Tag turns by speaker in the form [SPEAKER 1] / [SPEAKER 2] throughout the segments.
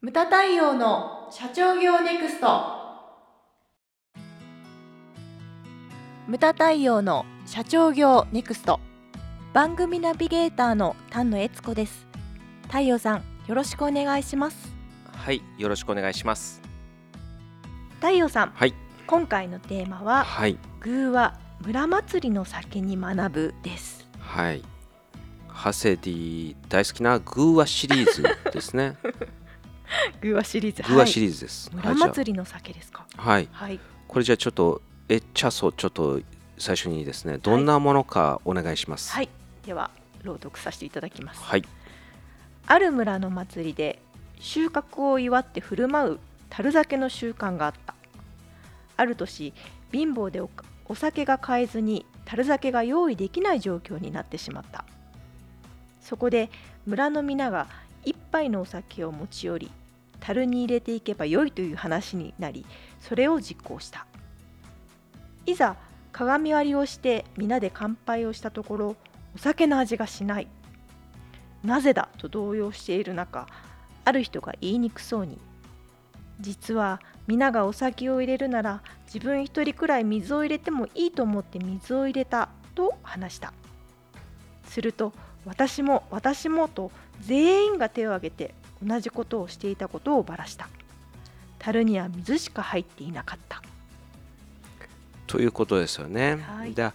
[SPEAKER 1] ムタ太陽の社長業ネクスト。ムタ太陽の社長業ネクスト。番組ナビゲーターの丹野悦子です。太陽さんよろしくお願いします。
[SPEAKER 2] はい、よろしくお願いします。
[SPEAKER 1] 太陽さん
[SPEAKER 2] はい、
[SPEAKER 1] 今回のテーマは
[SPEAKER 2] はい、
[SPEAKER 1] グーは村祭りの酒に学ぶです。
[SPEAKER 2] はい。ハセディ大好きなグーワシリーズですね。
[SPEAKER 1] グーはシリーズ。
[SPEAKER 2] グーワシリーズです。
[SPEAKER 1] 村祭りの酒ですか？
[SPEAKER 2] あはい、
[SPEAKER 1] はい。
[SPEAKER 2] これじゃあちょっとえっちゃそちょっと最初にですね、どんなものかお願いします。
[SPEAKER 1] はい。では朗読させていただきます。
[SPEAKER 2] はい、
[SPEAKER 1] ある村の祭りで収穫を祝って振る舞う樽酒の習慣があった。ある年貧乏でおお酒が買えずに樽酒が用意できない状況になってしまった。そこで村の皆が一杯のお酒を持ち寄り樽に入れていけばよいという話になりそれを実行した。いざ鏡割りをして皆で乾杯をしたところお酒の味がしない。なぜだ？と動揺している中ある人が言いにくそうに。実は皆がお酒を入れるなら自分一人くらい水を入れてもいいと思って水を入れたと話した。すると私も私もと全員が手を挙げて同じことをしていたことをばらした。樽には水しか入っていなかった。
[SPEAKER 2] ということですよね。
[SPEAKER 1] はい。
[SPEAKER 2] で、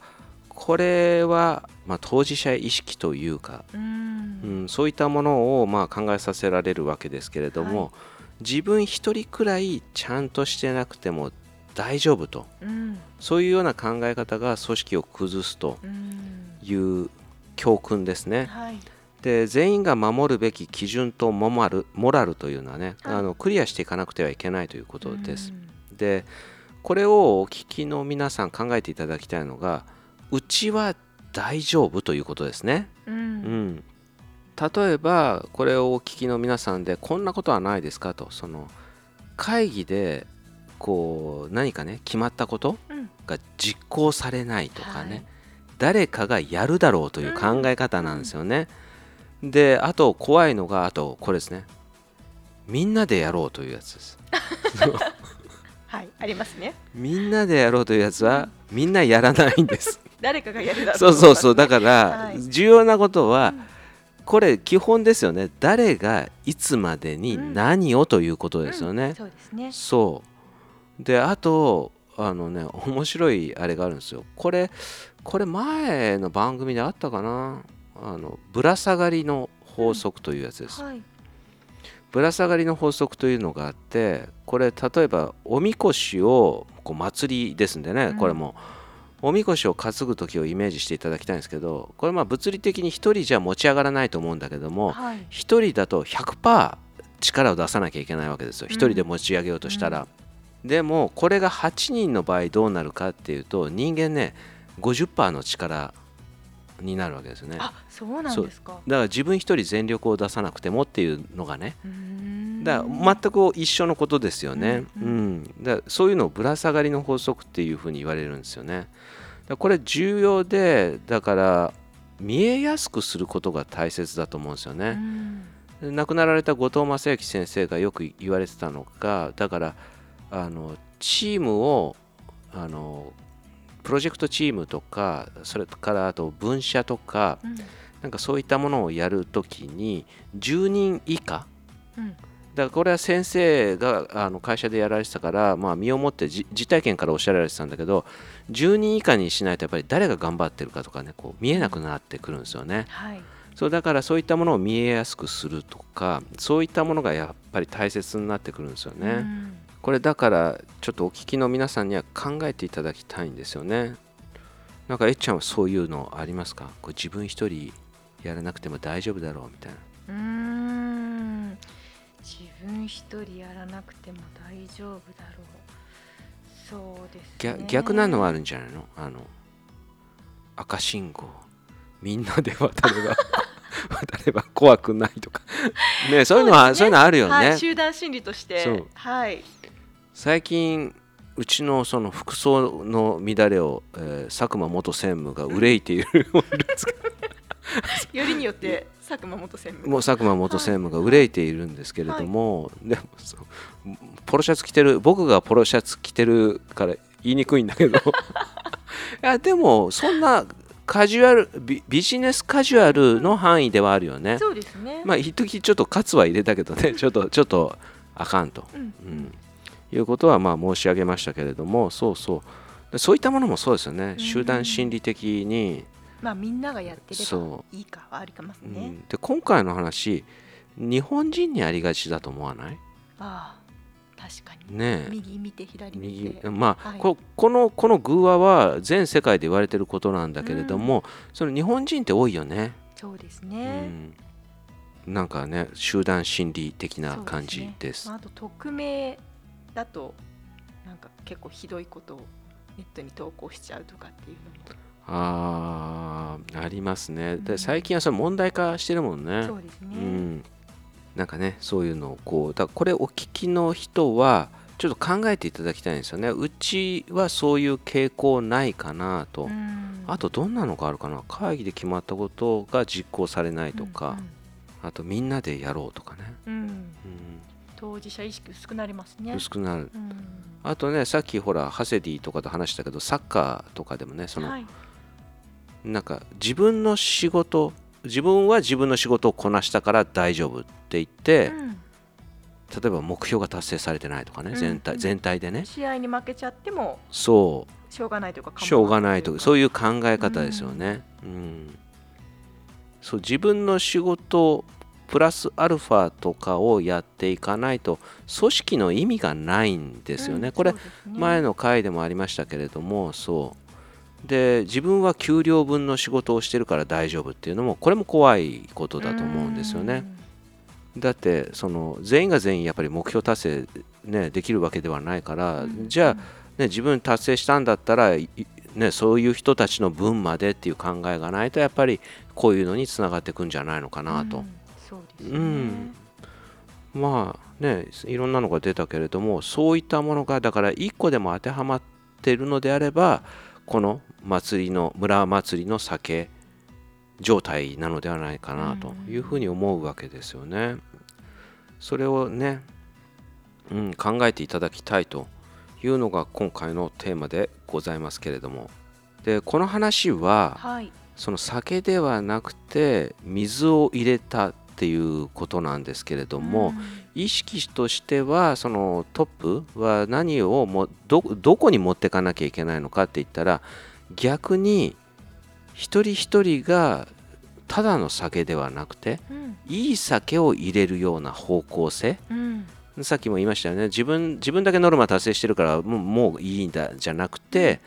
[SPEAKER 2] これはまあ当事者意識というか、
[SPEAKER 1] う
[SPEAKER 2] うん。ん、そういったものをまあ考えさせられるわけですけれども、
[SPEAKER 1] は
[SPEAKER 2] 自分一人くらいちゃんとしてなくても大丈夫と。
[SPEAKER 1] うん。
[SPEAKER 2] そういうような考え方が組織を崩すと
[SPEAKER 1] うん。
[SPEAKER 2] いう教訓ですね。
[SPEAKER 1] はい。
[SPEAKER 2] で全員が守るべき基準とモラルモラルというのはね、
[SPEAKER 1] はい。
[SPEAKER 2] あのクリアしていかなくてはいけないということです。
[SPEAKER 1] う。ん。
[SPEAKER 2] でこれをお聞きの皆さん考えていただきたいのがうちは大丈夫ということですね。
[SPEAKER 1] う
[SPEAKER 2] うんん、例えばこれをお聞きの皆さんでこんなことはないですかとその会議でこう何かね決まったこと
[SPEAKER 1] うん。
[SPEAKER 2] が実行されないとかね、
[SPEAKER 1] はい
[SPEAKER 2] 誰かがやるだろうという考え方なんですよね。であと怖いのがあとこれですね。みんなでやろうというやつです。
[SPEAKER 1] はいありますね。
[SPEAKER 2] みんなでやろうというやつはみんなやらないんです。
[SPEAKER 1] 誰かがやるだろ
[SPEAKER 2] そうそうそう。だ
[SPEAKER 1] か
[SPEAKER 2] から、
[SPEAKER 1] はい。
[SPEAKER 2] 重要なことは、
[SPEAKER 1] うん。
[SPEAKER 2] これ基本ですよね。誰がいつまでに何をということですよね、
[SPEAKER 1] そうですね。
[SPEAKER 2] そう。であとあのね面白いあれがあるんですよ。これこれ前の番組であったかな？あのぶら下がりの法則というやつです、
[SPEAKER 1] はい。
[SPEAKER 2] ぶら下がりの法則というのがあってこれ例えばおみこしをこう祭りですんでね、
[SPEAKER 1] うん。
[SPEAKER 2] これも。おみこしを担ぐ時をイメージしていただきたいんですけどこれまあ物理的に1人じゃ持ち上がらないと思うんだけども
[SPEAKER 1] はい。
[SPEAKER 2] 1人だと100%力を出さなきゃいけないわけですよ。1人で持ち上げようとしたら、でもこれが8人の場合どうなるかっていうと人間ね50%の力になるわけですよね。だか
[SPEAKER 1] あそうなんですか。ら
[SPEAKER 2] 自分1人全力を出さなくてもっていうのがねだから全く一緒のことですよね、
[SPEAKER 1] う
[SPEAKER 2] うん。ん。だからそういうのをぶら下がりの法則っていうふうに言われるんですよね。だこれ重要でだから見えやすくすることが大切だと思うんですよ
[SPEAKER 1] う
[SPEAKER 2] ね、
[SPEAKER 1] ん。
[SPEAKER 2] 亡くなられた後藤正幸先生がよく言われてたのがだからあのチームをあのプロジェクトチームとかそれからあと分社とか
[SPEAKER 1] うん。
[SPEAKER 2] なんかそういったものをやるときに10人以下。
[SPEAKER 1] うん。
[SPEAKER 2] だからこれは先生があの会社でやられてたから、まあ、身をもってじ実体験からおっしゃられてたんだけど10人以下にしないとやっぱり誰が頑張ってるかとかねこう見えなくなってくるんですよね。
[SPEAKER 1] はい。
[SPEAKER 2] そうだからそういったものを見えやすくするとかそういったものがやっぱり大切になってくるんですよね。
[SPEAKER 1] うん
[SPEAKER 2] これだからちょっとお聞きの皆さんには考えていただきたいんですよね。なんかえっちゃんはそういうのありますか？これ自分一人やらなくても大丈夫だろうみたいな。
[SPEAKER 1] うーん。自分一人やらなくても大丈夫だろう。そうですね。
[SPEAKER 2] 逆逆なのはあるんじゃないの？あの赤信号。みんなで渡れば 渡れば怖くないとか。ねそういうのはそう,、
[SPEAKER 1] ね。
[SPEAKER 2] いうのあるよね、
[SPEAKER 1] はい、集団心理として。はい
[SPEAKER 2] 最近うちのその服装の乱れを、えー佐久間元専務が憂いている
[SPEAKER 1] よ りによって佐久間元専務
[SPEAKER 2] もう佐久間元専務が憂いているんですけれども、でもそうポロシャツ着てる僕がポロシャツ着てるから言いにくいんだけど。いやでもそんなカジュアルビビジネスカジュアルの範囲ではあるよね。
[SPEAKER 1] そうですね、
[SPEAKER 2] まあ一時ちょっとカツは入れたけどねちょっとちょっとあかんと、
[SPEAKER 1] うん。
[SPEAKER 2] うん、いうことはまあ申し上げましたけれどもそうそう。でそういったものもそうですよね、
[SPEAKER 1] うん。
[SPEAKER 2] 集団心理的に、
[SPEAKER 1] まあみんながやってれば
[SPEAKER 2] そ
[SPEAKER 1] いいかはありかます
[SPEAKER 2] う
[SPEAKER 1] ね、
[SPEAKER 2] ん。で今回の話日本人にありがちだと思わない？
[SPEAKER 1] ああ確かに。
[SPEAKER 2] ねえ。
[SPEAKER 1] 右見て左見
[SPEAKER 2] 右。
[SPEAKER 1] て
[SPEAKER 2] まあ、
[SPEAKER 1] はい。
[SPEAKER 2] ここのこの偶話は全世界で言われてることなんだけれども、その日本人って多いよね、
[SPEAKER 1] そうです
[SPEAKER 2] う
[SPEAKER 1] ね、
[SPEAKER 2] ん、なんかね集団心理的な感じです。
[SPEAKER 1] まあ、あと匿名だとなんか結構ひどいことをネットに投稿しちゃうとかっていうのも。
[SPEAKER 2] あーありますね。
[SPEAKER 1] うん。
[SPEAKER 2] で最近はそれ問題化してるもんね。
[SPEAKER 1] そうですね、
[SPEAKER 2] うん、なんかねそういうのをこうだこれお聞きの人はちょっと考えていただきたいんですよね。うちはそういう傾向ないかなと、
[SPEAKER 1] うん。
[SPEAKER 2] あとどんなのがあるかな。会議で決まったことが実行されないとか、あとみんなでやろうとかね、
[SPEAKER 1] うん。うん。うん
[SPEAKER 2] う
[SPEAKER 1] 当事者意識薄くなりますね。
[SPEAKER 2] ん、薄くなる。
[SPEAKER 1] うん。
[SPEAKER 2] あとねさっきほらハセディとかと話したけどサッカーとかでもねその、
[SPEAKER 1] はい。
[SPEAKER 2] なんか自分の仕事自分は自分の仕事をこなしたから大丈夫って言って、
[SPEAKER 1] うん。
[SPEAKER 2] 例えば目標が達成されてないとかね、
[SPEAKER 1] うん。
[SPEAKER 2] 全体全体でね。
[SPEAKER 1] 試合に負けちゃっても
[SPEAKER 2] そ
[SPEAKER 1] しょうがないというか
[SPEAKER 2] うしょうがないとそう
[SPEAKER 1] いう
[SPEAKER 2] いう考え方ですよね、うん。そう自分の仕事プラスアルファとかをやっていかないと組織の意味がないんですよね、これ前
[SPEAKER 1] の
[SPEAKER 2] の回でもありましたけれどもそう。で自分は給料分の仕事をしてるから大丈夫っていうのもこれも怖いことだと思うんですよね。だってその全員が全員やっぱり目標達成、ね、できるわけではないから、じゃあ、ね、自分達成したんだったら、いね、そういう人たちの分までっていう考えがないとやっぱりこういうのにつながっていくんじゃないのかなと。
[SPEAKER 1] そうですね、
[SPEAKER 2] うん。まあねいろんなのが出たけれどもそういったものがだから1個でも当てはまっているのであればこの祭りの村祭りの酒状態なのではないかなというふうに思うわけですよね。それをね、うん、考えていただきたいというのが今回のテーマでございますけれども。でこの話は
[SPEAKER 1] はい。
[SPEAKER 2] その酒ではなくて水を入れたっていうことなんですけれども、意識としてはそのトップは何をもどどこに持っていかなきゃいけないのかって言ったら逆に一人一人がただの酒ではなくて
[SPEAKER 1] うん。
[SPEAKER 2] いい酒を入れるような方向性。
[SPEAKER 1] うん。
[SPEAKER 2] さっきも言いましたよね。自分自分だけノルマ達成してるからもうもういいんだじゃなくて、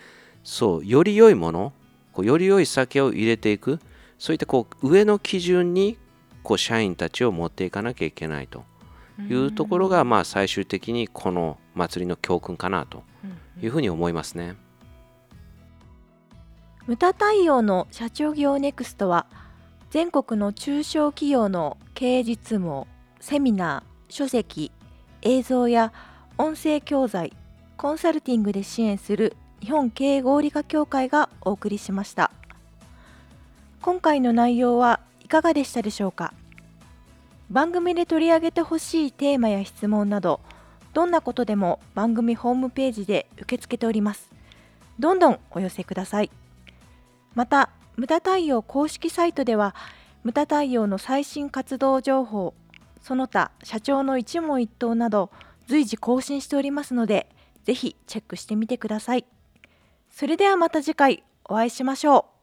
[SPEAKER 2] そうより良いものこうより良い酒を入れていく。そういったこう上の基準にこう社員たちを持っていかなきゃいけないと。いうところが、まあ、最終的にこの祭りの教訓かなと
[SPEAKER 1] うん。
[SPEAKER 2] いうふうに思いますね。
[SPEAKER 1] ムタ太陽の社長業ネクストは全国の中小企業の経営実務をセミナー、書籍、映像や音声教材、コンサルティングで支援する日本経営合理化協会がお送りしました。今回の内容はいかがでしたでしょうか？番組で取り上げてほしいテーマや質問などどんなことでも番組ホームページで受け付けております。どんどんお寄せください。また無駄太陽公式サイトでは無駄太陽の最新活動情報その他社長の一問一答など随時更新しておりますのでぜひチェックしてみてください。それではまた次回お会いしましょう。